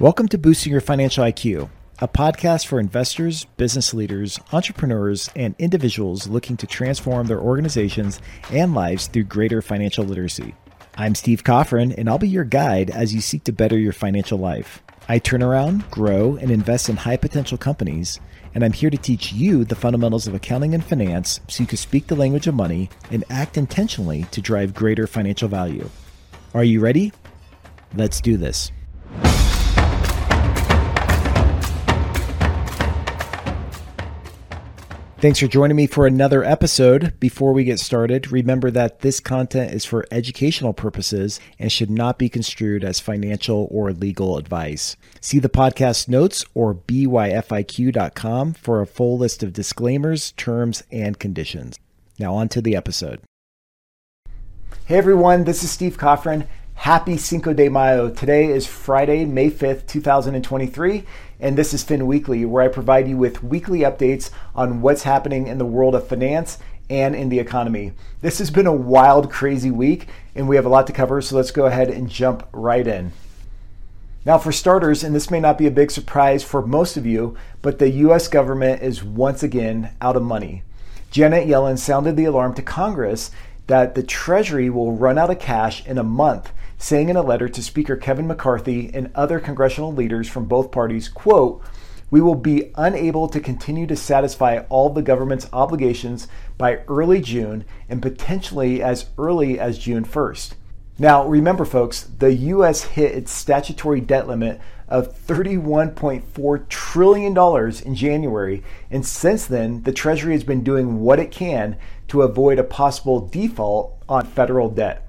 Welcome to Boosting Your Financial IQ, a podcast for investors, business leaders, entrepreneurs, and individuals looking to transform their organizations and lives through greater financial literacy. I'm Steve Coffin, and I'll be your guide as you seek to better your financial life. I turn around, grow, and invest in high potential companies, and I'm here to teach you the fundamentals of accounting and finance so you can speak the language of money and act intentionally to drive greater financial value. Are you ready? Let's do this. Thanks for joining me for another episode. Before we get started, remember that this content is for educational purposes and should not be construed as financial or legal advice. See the podcast notes or byfiq.com for a full list of disclaimers, terms, and conditions. Now, on to the episode. Hey everyone, this is Steve Coffin. Happy Cinco de Mayo. Today is Friday, May 5th, 2023, and this is Fin Weekly, where I provide you with weekly updates on what's happening in the world of finance and in the economy. This has been a wild, crazy week, and we have a lot to cover, so let's go ahead and jump right in. Now, for starters, and this may not be a big surprise for most of you, but the US government is once again out of money. Janet Yellen sounded the alarm to Congress that the Treasury will run out of cash in a month saying in a letter to Speaker Kevin McCarthy and other congressional leaders from both parties, quote, we will be unable to continue to satisfy all the government's obligations by early June and potentially as early as June 1st. Now, remember, folks, the U.S. hit its statutory debt limit of $31.4 trillion in January, and since then, the Treasury has been doing what it can to avoid a possible default on federal debt.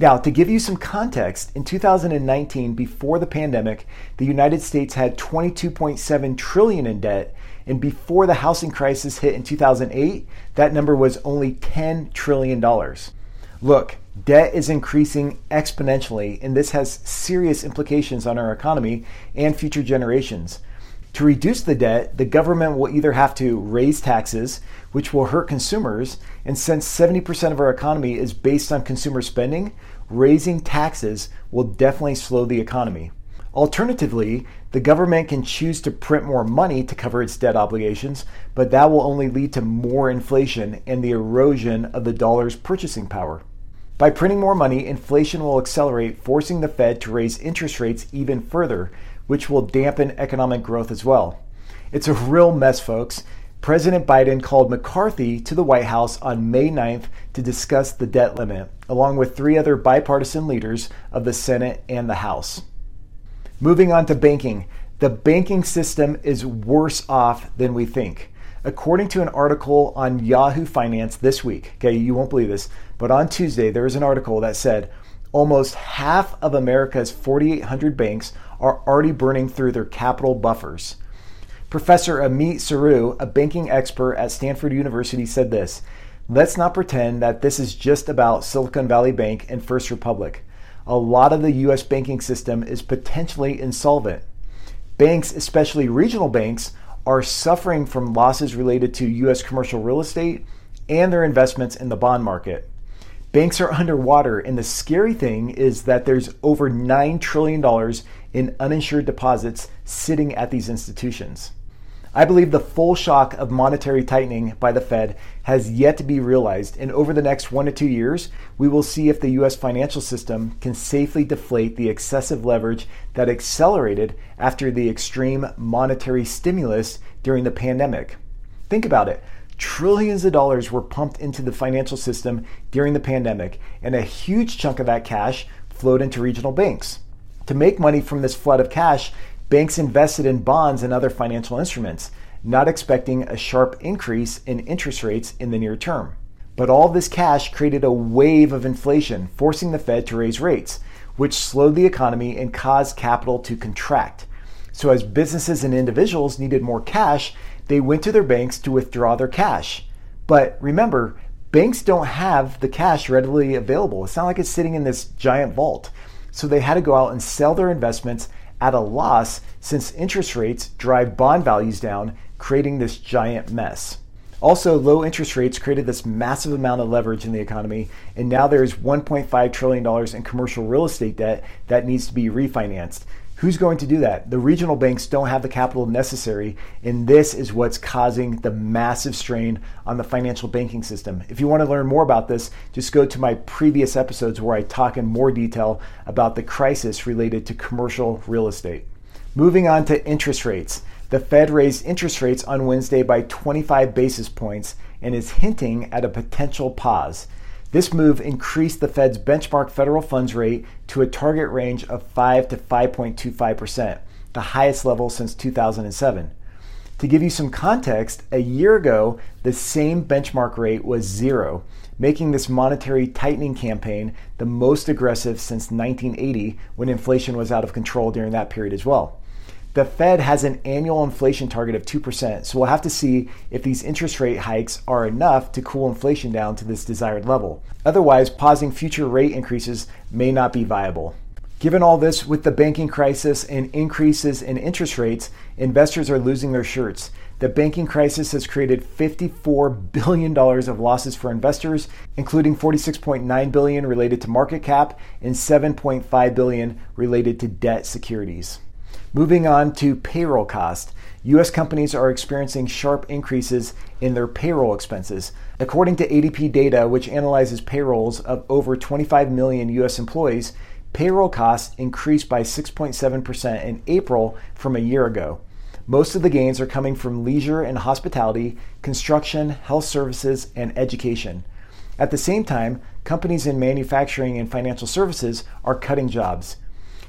Now, to give you some context, in 2019, before the pandemic, the United States had 22.7 trillion in debt, and before the housing crisis hit in 2008, that number was only 10 trillion dollars. Look, debt is increasing exponentially, and this has serious implications on our economy and future generations. To reduce the debt, the government will either have to raise taxes, which will hurt consumers, and since 70% of our economy is based on consumer spending, raising taxes will definitely slow the economy. Alternatively, the government can choose to print more money to cover its debt obligations, but that will only lead to more inflation and the erosion of the dollar's purchasing power. By printing more money, inflation will accelerate, forcing the Fed to raise interest rates even further, which will dampen economic growth as well. It's a real mess, folks, President Biden called McCarthy to the White House on May 9th to discuss the debt limit, along with three other bipartisan leaders of the Senate and the House. Moving on to banking, the banking system is worse off than we think. According to an article on Yahoo Finance this week, okay, you won't believe this, but on Tuesday there was an article that said almost half of America's 4,800 banks are already burning through their capital buffers. Professor Amit Seru, a banking expert at Stanford University, said this Let's not pretend that this is just about Silicon Valley Bank and First Republic. A lot of the U.S. banking system is potentially insolvent. Banks, especially regional banks, are suffering from losses related to U.S. commercial real estate and their investments in the bond market. Banks are underwater, and the scary thing is that there's over $9 trillion in uninsured deposits sitting at these institutions. I believe the full shock of monetary tightening by the Fed has yet to be realized, and over the next one to two years, we will see if the US financial system can safely deflate the excessive leverage that accelerated after the extreme monetary stimulus during the pandemic. Think about it. Trillions of dollars were pumped into the financial system during the pandemic, and a huge chunk of that cash flowed into regional banks. To make money from this flood of cash, Banks invested in bonds and other financial instruments, not expecting a sharp increase in interest rates in the near term. But all this cash created a wave of inflation, forcing the Fed to raise rates, which slowed the economy and caused capital to contract. So, as businesses and individuals needed more cash, they went to their banks to withdraw their cash. But remember, banks don't have the cash readily available. It's not like it's sitting in this giant vault. So, they had to go out and sell their investments at a loss since interest rates drive bond values down, creating this giant mess. Also, low interest rates created this massive amount of leverage in the economy, and now there's $1.5 trillion in commercial real estate debt that needs to be refinanced. Who's going to do that? The regional banks don't have the capital necessary, and this is what's causing the massive strain on the financial banking system. If you want to learn more about this, just go to my previous episodes where I talk in more detail about the crisis related to commercial real estate. Moving on to interest rates. The Fed raised interest rates on Wednesday by 25 basis points and is hinting at a potential pause. This move increased the Fed's benchmark federal funds rate to a target range of 5 to 5.25%, the highest level since 2007. To give you some context, a year ago, the same benchmark rate was zero, making this monetary tightening campaign the most aggressive since 1980 when inflation was out of control during that period as well. The Fed has an annual inflation target of 2%, so we'll have to see if these interest rate hikes are enough to cool inflation down to this desired level. Otherwise, pausing future rate increases may not be viable. Given all this, with the banking crisis and increases in interest rates, investors are losing their shirts. The banking crisis has created $54 billion of losses for investors, including $46.9 billion related to market cap and $7.5 billion related to debt securities. Moving on to payroll cost. U.S. companies are experiencing sharp increases in their payroll expenses. According to ADP data, which analyzes payrolls of over 25 million U.S. employees, payroll costs increased by 6.7% in April from a year ago. Most of the gains are coming from leisure and hospitality, construction, health services, and education. At the same time, companies in manufacturing and financial services are cutting jobs.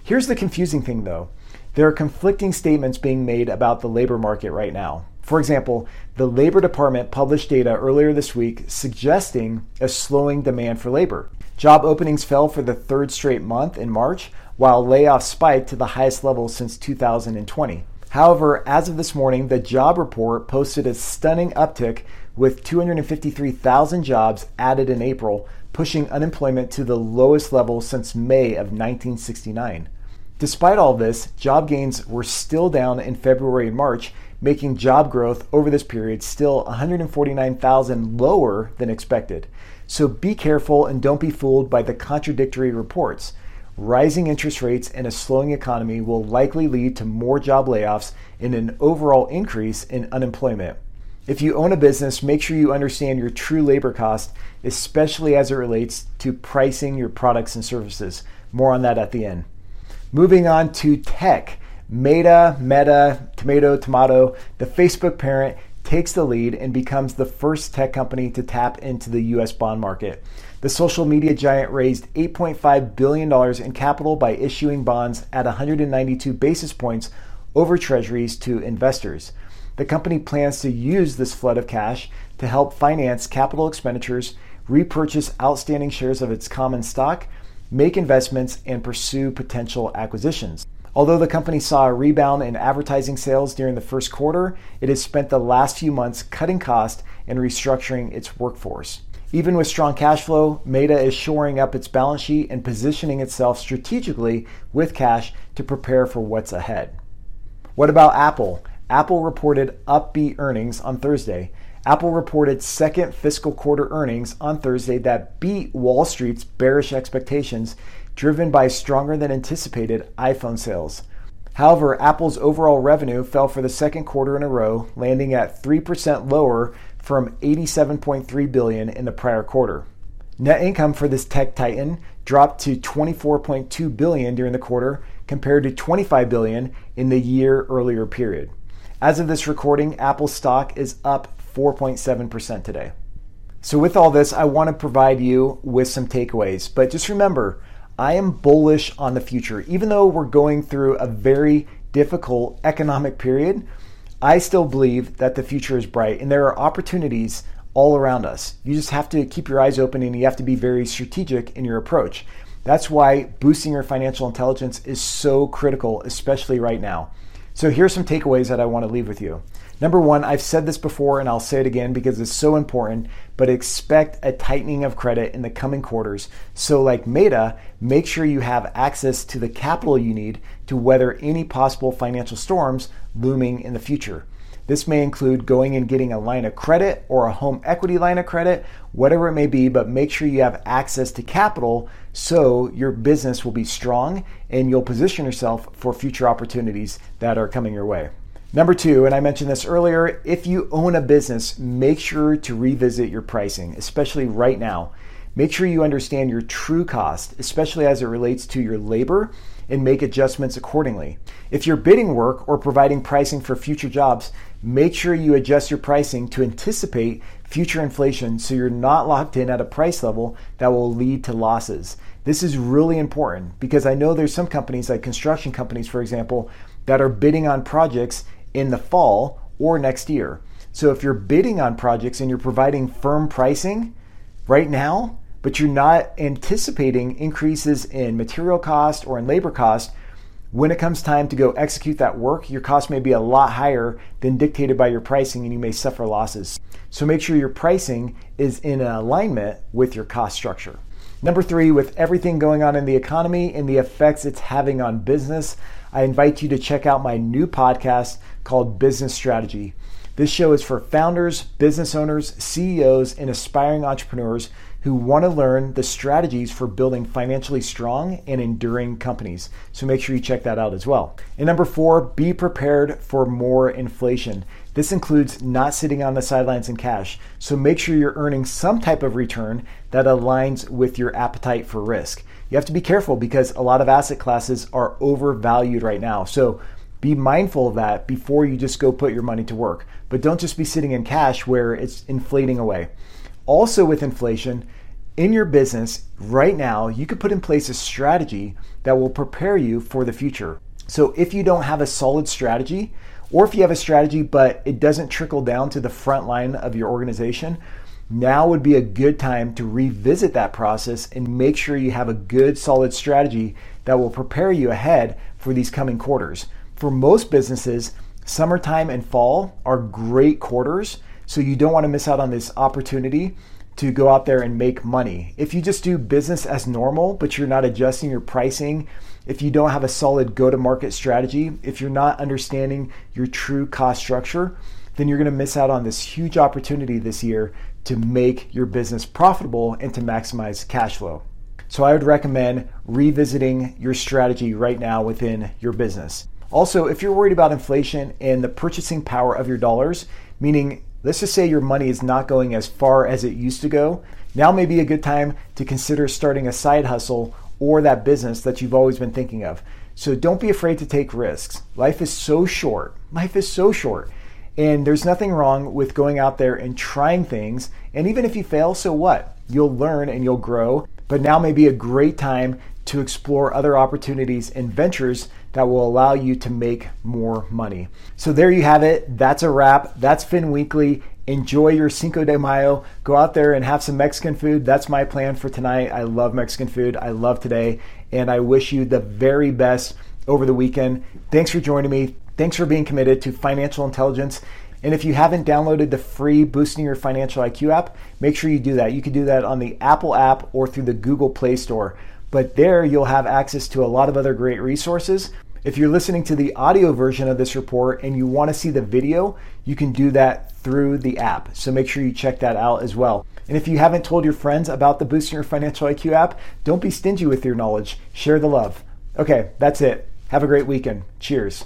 Here's the confusing thing though. There are conflicting statements being made about the labor market right now. For example, the Labor Department published data earlier this week suggesting a slowing demand for labor. Job openings fell for the third straight month in March, while layoffs spiked to the highest level since 2020. However, as of this morning, the job report posted a stunning uptick with 253,000 jobs added in April, pushing unemployment to the lowest level since May of 1969. Despite all this, job gains were still down in February and March, making job growth over this period still 149,000 lower than expected. So be careful and don't be fooled by the contradictory reports. Rising interest rates and a slowing economy will likely lead to more job layoffs and an overall increase in unemployment. If you own a business, make sure you understand your true labor cost, especially as it relates to pricing your products and services. More on that at the end. Moving on to tech. Meta, Meta, Tomato, Tomato, the Facebook parent takes the lead and becomes the first tech company to tap into the US bond market. The social media giant raised $8.5 billion in capital by issuing bonds at 192 basis points over treasuries to investors. The company plans to use this flood of cash to help finance capital expenditures, repurchase outstanding shares of its common stock, make investments, and pursue potential acquisitions. Although the company saw a rebound in advertising sales during the first quarter, it has spent the last few months cutting costs and restructuring its workforce. Even with strong cash flow, Meta is shoring up its balance sheet and positioning itself strategically with cash to prepare for what's ahead. What about Apple? Apple reported upbeat earnings on Thursday. Apple reported second fiscal quarter earnings on Thursday that beat Wall Street's bearish expectations, driven by stronger than anticipated iPhone sales. However, Apple's overall revenue fell for the second quarter in a row, landing at 3% lower from 87.3 billion in the prior quarter. Net income for this tech titan dropped to 24.2 billion during the quarter compared to 25 billion in the year earlier period. As of this recording, Apple stock is up 4.7% today. So, with all this, I want to provide you with some takeaways. But just remember, I am bullish on the future. Even though we're going through a very difficult economic period, I still believe that the future is bright and there are opportunities all around us. You just have to keep your eyes open and you have to be very strategic in your approach. That's why boosting your financial intelligence is so critical, especially right now. So, here's some takeaways that I want to leave with you. Number one, I've said this before and I'll say it again because it's so important, but expect a tightening of credit in the coming quarters. So, like Meta, make sure you have access to the capital you need to weather any possible financial storms looming in the future. This may include going and getting a line of credit or a home equity line of credit, whatever it may be, but make sure you have access to capital so your business will be strong and you'll position yourself for future opportunities that are coming your way. Number two, and I mentioned this earlier, if you own a business, make sure to revisit your pricing, especially right now. Make sure you understand your true cost, especially as it relates to your labor, and make adjustments accordingly. If you're bidding work or providing pricing for future jobs, make sure you adjust your pricing to anticipate future inflation so you're not locked in at a price level that will lead to losses. This is really important because I know there's some companies, like construction companies, for example, that are bidding on projects in the fall or next year. So if you're bidding on projects and you're providing firm pricing right now, but you're not anticipating increases in material cost or in labor cost, when it comes time to go execute that work, your cost may be a lot higher than dictated by your pricing and you may suffer losses. So make sure your pricing is in alignment with your cost structure. Number three, with everything going on in the economy and the effects it's having on business, I invite you to check out my new podcast called Business Strategy. This show is for founders, business owners, CEOs, and aspiring entrepreneurs who want to learn the strategies for building financially strong and enduring companies. So make sure you check that out as well. And number four, be prepared for more inflation. This includes not sitting on the sidelines in cash. So make sure you're earning some type of return that aligns with your appetite for risk. You have to be careful because a lot of asset classes are overvalued right now. So be mindful of that before you just go put your money to work. But don't just be sitting in cash where it's inflating away. Also, with inflation, in your business right now, you could put in place a strategy that will prepare you for the future. So, if you don't have a solid strategy, or if you have a strategy but it doesn't trickle down to the front line of your organization, now would be a good time to revisit that process and make sure you have a good, solid strategy that will prepare you ahead for these coming quarters. For most businesses, summertime and fall are great quarters so you don't want to miss out on this opportunity to go out there and make money. If you just do business as normal, but you're not adjusting your pricing, if you don't have a solid go to market strategy, if you're not understanding your true cost structure, then you're going to miss out on this huge opportunity this year to make your business profitable and to maximize cash flow. So I would recommend revisiting your strategy right now within your business. Also, if you're worried about inflation and the purchasing power of your dollars, meaning Let's just say your money is not going as far as it used to go. Now may be a good time to consider starting a side hustle or that business that you've always been thinking of. So don't be afraid to take risks. Life is so short. Life is so short. And there's nothing wrong with going out there and trying things. And even if you fail, so what? You'll learn and you'll grow. But now may be a great time to explore other opportunities and ventures that will allow you to make more money. So there you have it. That's a wrap. That's Fin Weekly. Enjoy your Cinco de Mayo. Go out there and have some Mexican food. That's my plan for tonight. I love Mexican food. I love today. And I wish you the very best over the weekend. Thanks for joining me. Thanks for being committed to financial intelligence. And if you haven't downloaded the free Boosting Your Financial IQ app, make sure you do that. You can do that on the Apple app or through the Google Play Store but there you'll have access to a lot of other great resources. If you're listening to the audio version of this report and you want to see the video, you can do that through the app. So make sure you check that out as well. And if you haven't told your friends about the Boosting Your Financial IQ app, don't be stingy with your knowledge. Share the love. Okay, that's it. Have a great weekend. Cheers.